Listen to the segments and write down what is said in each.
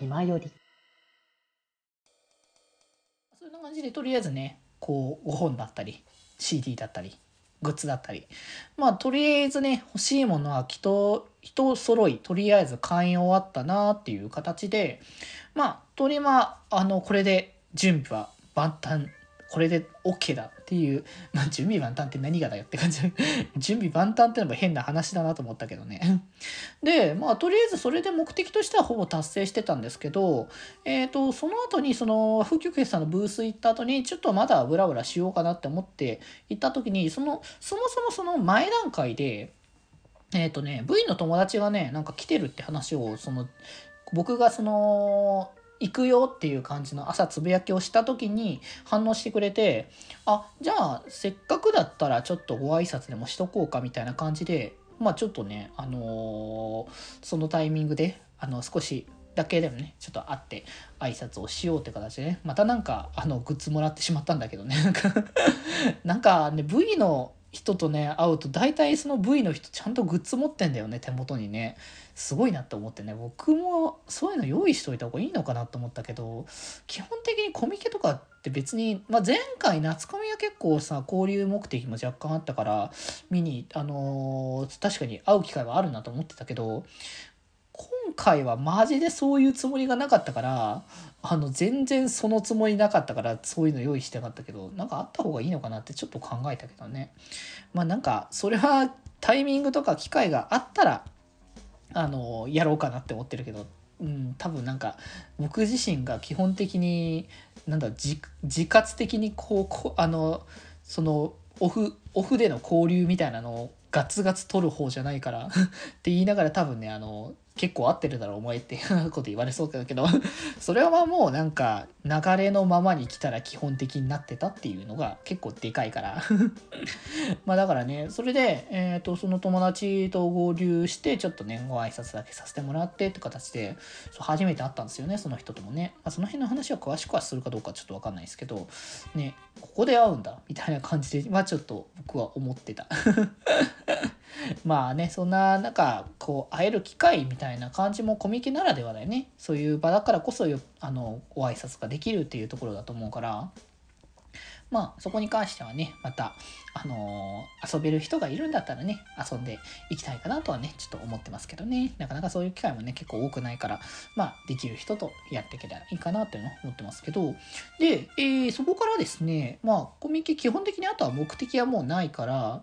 気まより。そんな感じでとりあえずねこうご本だったり CD だったりグッズだったり。まあとりあえずね欲しいものはきっと人揃いとりあえず買い終わったなっていう形で。まあとりまああのこれで準備は万端。これで OK だっていう、まあ、準備万端って何がだよって感じ。準備万端ってのも変な話だなと思ったけどね。でまあとりあえずそれで目的としてはほぼ達成してたんですけどえっ、ー、とその後にその風曲フェスさんのブース行った後にちょっとまだブラブラしようかなって思って行った時にそのそもそもその前段階でえっ、ー、とね V の友達がねなんか来てるって話をその僕がその行くよっていう感じの朝つぶやきをした時に反応してくれてあじゃあせっかくだったらちょっとご挨拶でもしとこうかみたいな感じでまあちょっとねあのー、そのタイミングであの少しだけでもねちょっと会って挨拶をしようって形でねまたなんかあのグッズもらってしまったんだけどねなんか。ね V の人とね会うと大体その V の人ちゃんとグッズ持ってんだよね手元にね。すごいなって思ってね。僕もそういうの用意しといた方がいいのかなと思ったけど基本的にコミケとかって別に、まあ、前回夏コミは結構さ交流目的も若干あったから見にあのー、確かに会う機会はあるなと思ってたけど回はマジでそういうつもりがなかったからあの全然そのつもりなかったからそういうの用意してなかったけどなんかあった方がいいのかなってちょっと考えたけどね。まあなんかそれはタイミングとか機会があったらあのやろうかなって思ってるけど、うん、多分なんか僕自身が基本的になんだ自活的にこうこあのそのオフオフでの交流みたいなのをガツガツ取る方じゃないから って言いながら多分ねあの結構合ってるだろお前っていうこと言われそうだけど。それはもうなんか流れのままに来たら基本的になってたっていうのが結構でかいから。まあだからねそれで、えーと、その友達と合流してちょっとねご挨拶だけさせてもらってって形でそう初めて会ったんですよねその人ともね、まあ、その辺の話は詳しくはするかどうかちょっと分かんないですけどねここで会うんだみたいな感じでまあちょっと僕は思ってた。まあねそんななんかこう会える機会みたいな感じもコミケならではだよね。そういう場だからこそあのご挨拶ができるっていうところだと思うから。まあそこに関してはねまたあのー、遊べる人がいるんだったらね遊んでいきたいかなとはねちょっと思ってますけどね。なかなかそういう機会もね結構多くないからまあできる人とやっていけたらいいかなというのを思ってますけど。で、えー、そこからですねまあコミケ基本的にあとは目的はもうないから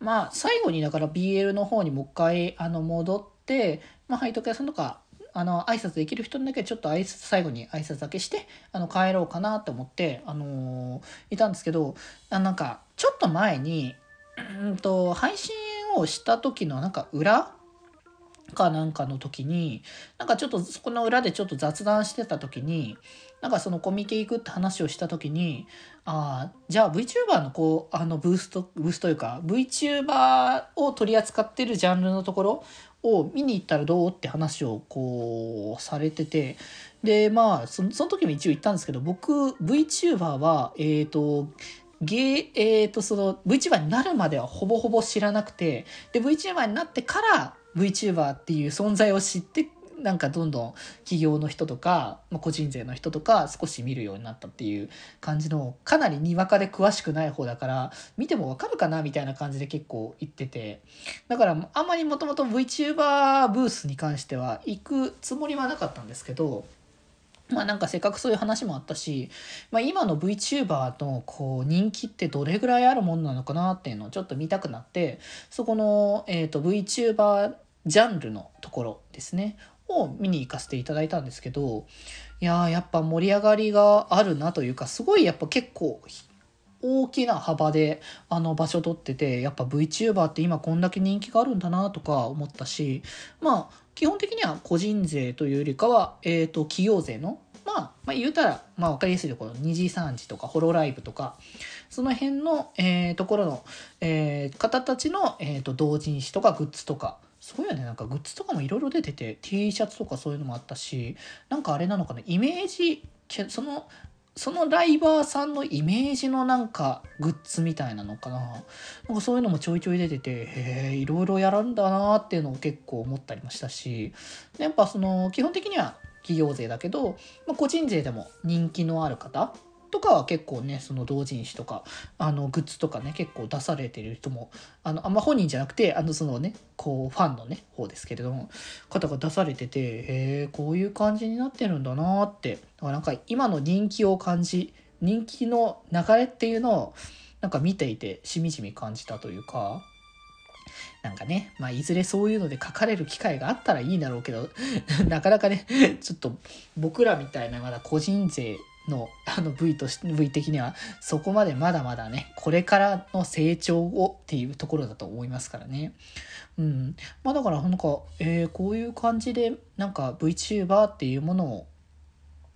まあ最後にだから BL の方にもう一回あの戻って、まあ、配徳屋さんとかあの挨拶できる人だけちょっと挨拶最後に挨拶だけしてあの帰ろうかなと思って、あのー、いたんですけどあなんかちょっと前にうんと配信をした時のなんか裏かなんかの時になんかちょっとそこの裏でちょっと雑談してた時になんかそのコミケ行くって話をした時にああじゃあ VTuber のこうあのブーストブースというか VTuber を取り扱ってるジャンルのところを見に行ったらどうって話をこうされててでまあその時も一応言ったんですけど僕 VTuber はえっ、ー、とゲえー、とその VTuber になるまではほぼほぼ知らなくてで VTuber になってから VTuber っていう存在を知ってなんかどんどん企業の人とか、まあ、個人税の人とか少し見るようになったっていう感じのかなりにわかで詳しくない方だから見てもわかるかなみたいな感じで結構言ってて。だからあんまりもともと VTuber ブースに関しては行くつもりはなかったんですけどまあなんかせっかくそういう話もあったし、まあ、今の VTuber のこう人気ってどれぐらいあるものなのかなっていうのをちょっと見たくなってそこの、えー、と VTuber ジャンルのところですね。を見に行かせていただいたんですけどいややっぱ盛り上がりがあるなというかすごいやっぱ結構大きな幅であの場所取っててやっぱ VTuber って今こんだけ人気があるんだなとか思ったしまあ基本的には個人税というよりかは、えーと、企業税のまあ、まあ、言うたら、まあ、分かりやすいところ2次3次とかホロライブとかその辺の、えー、ところの、えー、方たちの、えーと同人誌とかグッズとかそうやね。なんかグッズとかもいろいろ出てて T シャツとかそういうのもあったしなんかあれなのかな。イメージそのそのライバーさんのイメージのなんかグッズみたいなのかな。なんかそういうのもちょいちょい出ててへえいろいろやるんだなっていうのを結構思ったりもしたし。やっぱその基本的には企業税だけど、まあ、個人税でも人気のある方とかは結構ねその同人誌とかあのグッズとかね結構出されてる人もあのあんま本人じゃなくてあのそのねこうファンのね方ですけれども方が出されててへえこういう感じになってるんだなって。だからなんか今の人気を感じ人気の流れっていうのをなんか見ていてしみじみ感じたというかなんかね、まあ、いずれそういうので書かれる機会があったらいいんだろうけど、なかなかね、ちょっと僕らみたいなまだ個人税の あの V とし V 的にはそこまでまだまだねこれからの成長をっていうところだと思いますからね。うんまあ、だからなんか、えー、こういう感じでなんか VTuber っていうものを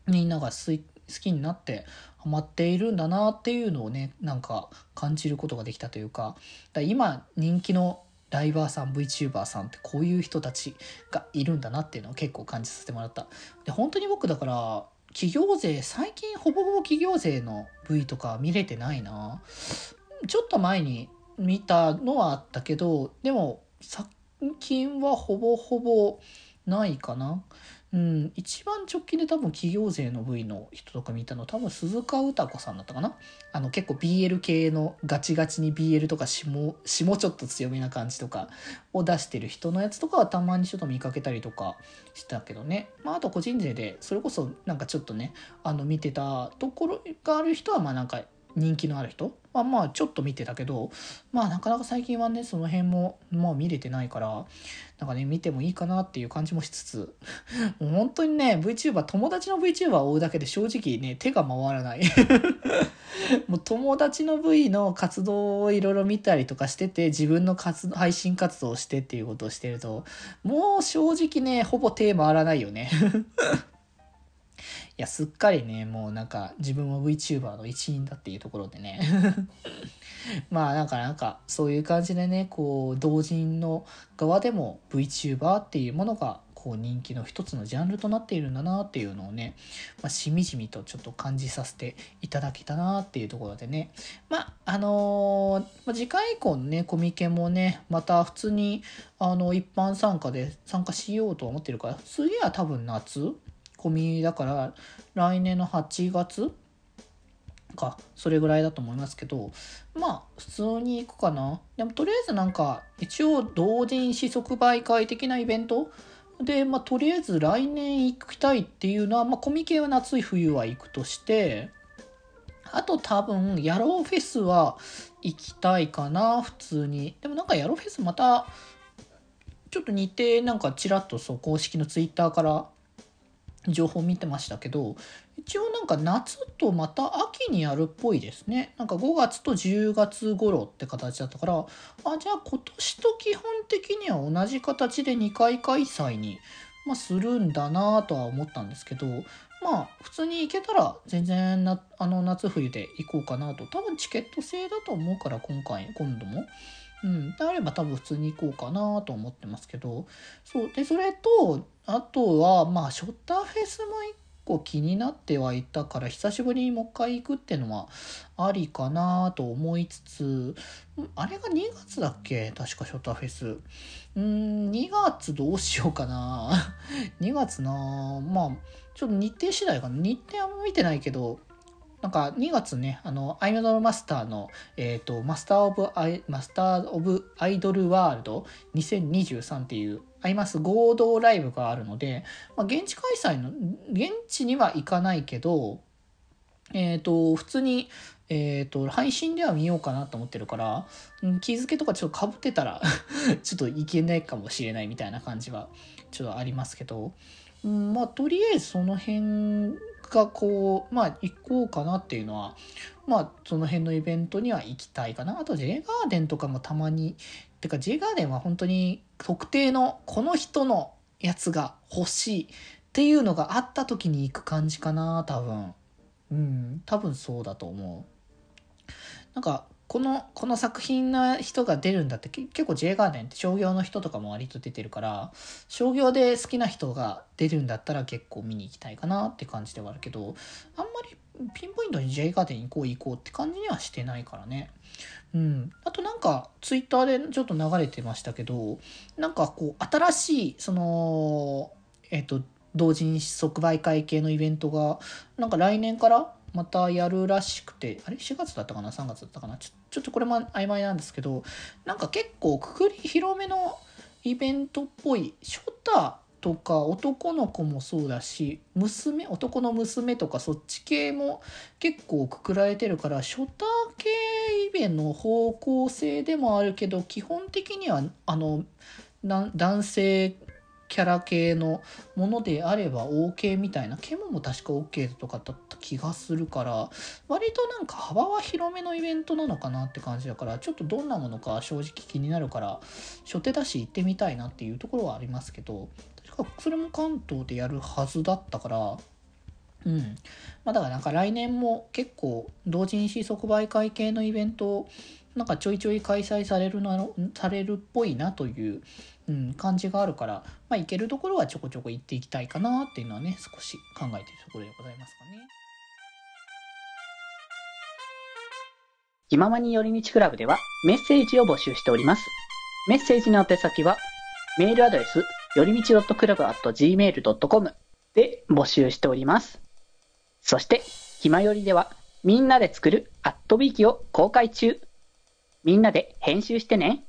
みんなが好きになってハマっているんだなっていうのをねなんか感じることができたというかだ今人気のライバーさん VTuber さんってこういう人たちがいるんだなっていうのを結構感じさせてもらった。で本当に僕だから企業税最近ほぼほぼ企業税の V とか見れてないな。ちょっと前に見たのはあったけどでも最近はほぼほぼないかな。うん、一番直近で多分企業税の部位の人とか見たの多分鈴鹿歌子さんだったかな？あの結構 BL 系のガチガチに BL とか下下ちょっと強めな感じとかを出してる人のやつとかはたまにちょっと見かけたりとかしたけどね、まあ、あと個人税でそれこそなんかちょっとねあの見てたところがある人はまあなんか人気のある人？はまあちょっと見てたけどまあなかなか最近はねその辺もまあ見れてないからなんかね見てもいいかなっていう感じもしつつもう本当にね VTuber 友達の VTuber を追うだけで正直ね手が回らない。もう友達の V の活動をいろいろ見たりとかしてて自分の活配信活動をしてっていうことをしてるともう正直ねほぼ手回らないよね。や、すっかりね、もうなんか自分も VTuber の一員だっていうところでね。まあなんかなんかそういう感じでね、こう同人の側でも VTuber っていうものがこう人気の一つのジャンルとなっているんだなっていうのをね、まあ、しみじみとちょっと感じさせていただけたなっていうところでね。まああのー、次回以降のねコミケもねまた普通にあの一般参加で参加しようと思ってるから次は多分夏込みだから来年の8月かそれぐらいだと思いますけどまあ普通に行くかな。でもとりあえずなんか一応同人誌即売会的なイベント？でまあとりあえず来年行きたいっていうのはまあコミケは夏冬は行くとしてあと多分ヤローフェスは行きたいかな普通に。でもなんかヤローフェスまたちょっと似てなんかちらっとそう公式のツイッターから情報見てましたけど一応なんか夏とまた秋にやるっぽいですね。なんか5月と10月頃って形だったからあじゃあ今年と基本的には同じ形で2回開催に、まあ、するんだなとは思ったんですけどまあ普通に行けたら全然なあの夏冬で行こうかなと。多分チケット制だと思うから今回今度も。うん、であれば多分普通に行こうかなと思ってますけど。そう。でそれとあとはまあショッターフェスも一個気になってはいたから久しぶりにもう一回行くっていうのはありかなと思いつつあれが2月だっけ？確かショッターフェス。うん2月どうしようかな。2月なまあちょっと日程次第かな。日程あんま見てないけどなんか2月ね、あの、アイドルマスターの、えっ、ー、と、マスターオブアイ、マスターオブアイドルワールド2023っていう、あります合同ライブがあるので、まあ、現地開催の、現地には行かないけど、えっ、ー、と、普通に、えっ、ー、と、配信では見ようかなと思ってるから、気づけとかちょっとかぶってたら ちょっといけないかもしれないみたいな感じは、ちょっとありますけど、まあ、とりあえずその辺がこう、まあ行こうかなっていうのは、まあその辺のイベントには行きたいかな。あと J ガーデンとかもたまに、てか J ガーデンは本当に特定のこの人のやつが欲しいっていうのがあった時に行く感じかな、多分。うん、多分そうだと思う。なんかこのこの作品の人が出るんだって結構 J ガーデンって商業の人とかも割と出てるから商業で好きな人が出るんだったら結構見に行きたいかなって感じではあるけどあんまりピンポイントに J ガーデン行こう行こうって感じにはしてないからね。うん。あとなんか、ツイッターでちょっと流れてましたけど、なんかこう、新しい、その、えっ、と、同人即売会系のイベントが、なんか来年からまたやるらしくて、あれ ?4 月だったかな ?3 月だったかな？ちょちょっとこれも曖昧なんですけど、なんか結構くくり広めのイベントっぽい、ショタとか男の子もそうだし娘男の娘とかそっち系も結構くくられてるからショタ系イベントの方向性でもあるけど基本的にはあの男性キャラ系のものであれば OK みたいなケモも確か OK とかだった気がするから割となんか幅は広めのイベントなのかなって感じだからちょっとどんなものか正直気になるから初手だし行ってみたいなっていうところはありますけど確かそれも関東でやるはずだったからうん。まあだからなんか来年も結構同人誌即売会系のイベントなんかちょいちょい開催されるなされるっぽいなといううん、感じがあるから、まあ、行けるところはちょこちょこ行っていきたいかなっていうのはね、少し考えているところでございますかね。気ままに寄り道クラブではメッセージを募集しております。メッセージの宛先は、メールアドレス、よりみち .club.gmail.com で募集しております。そして、ひまよりでは、みんなで作るアットビーキを公開中。みんなで編集してね。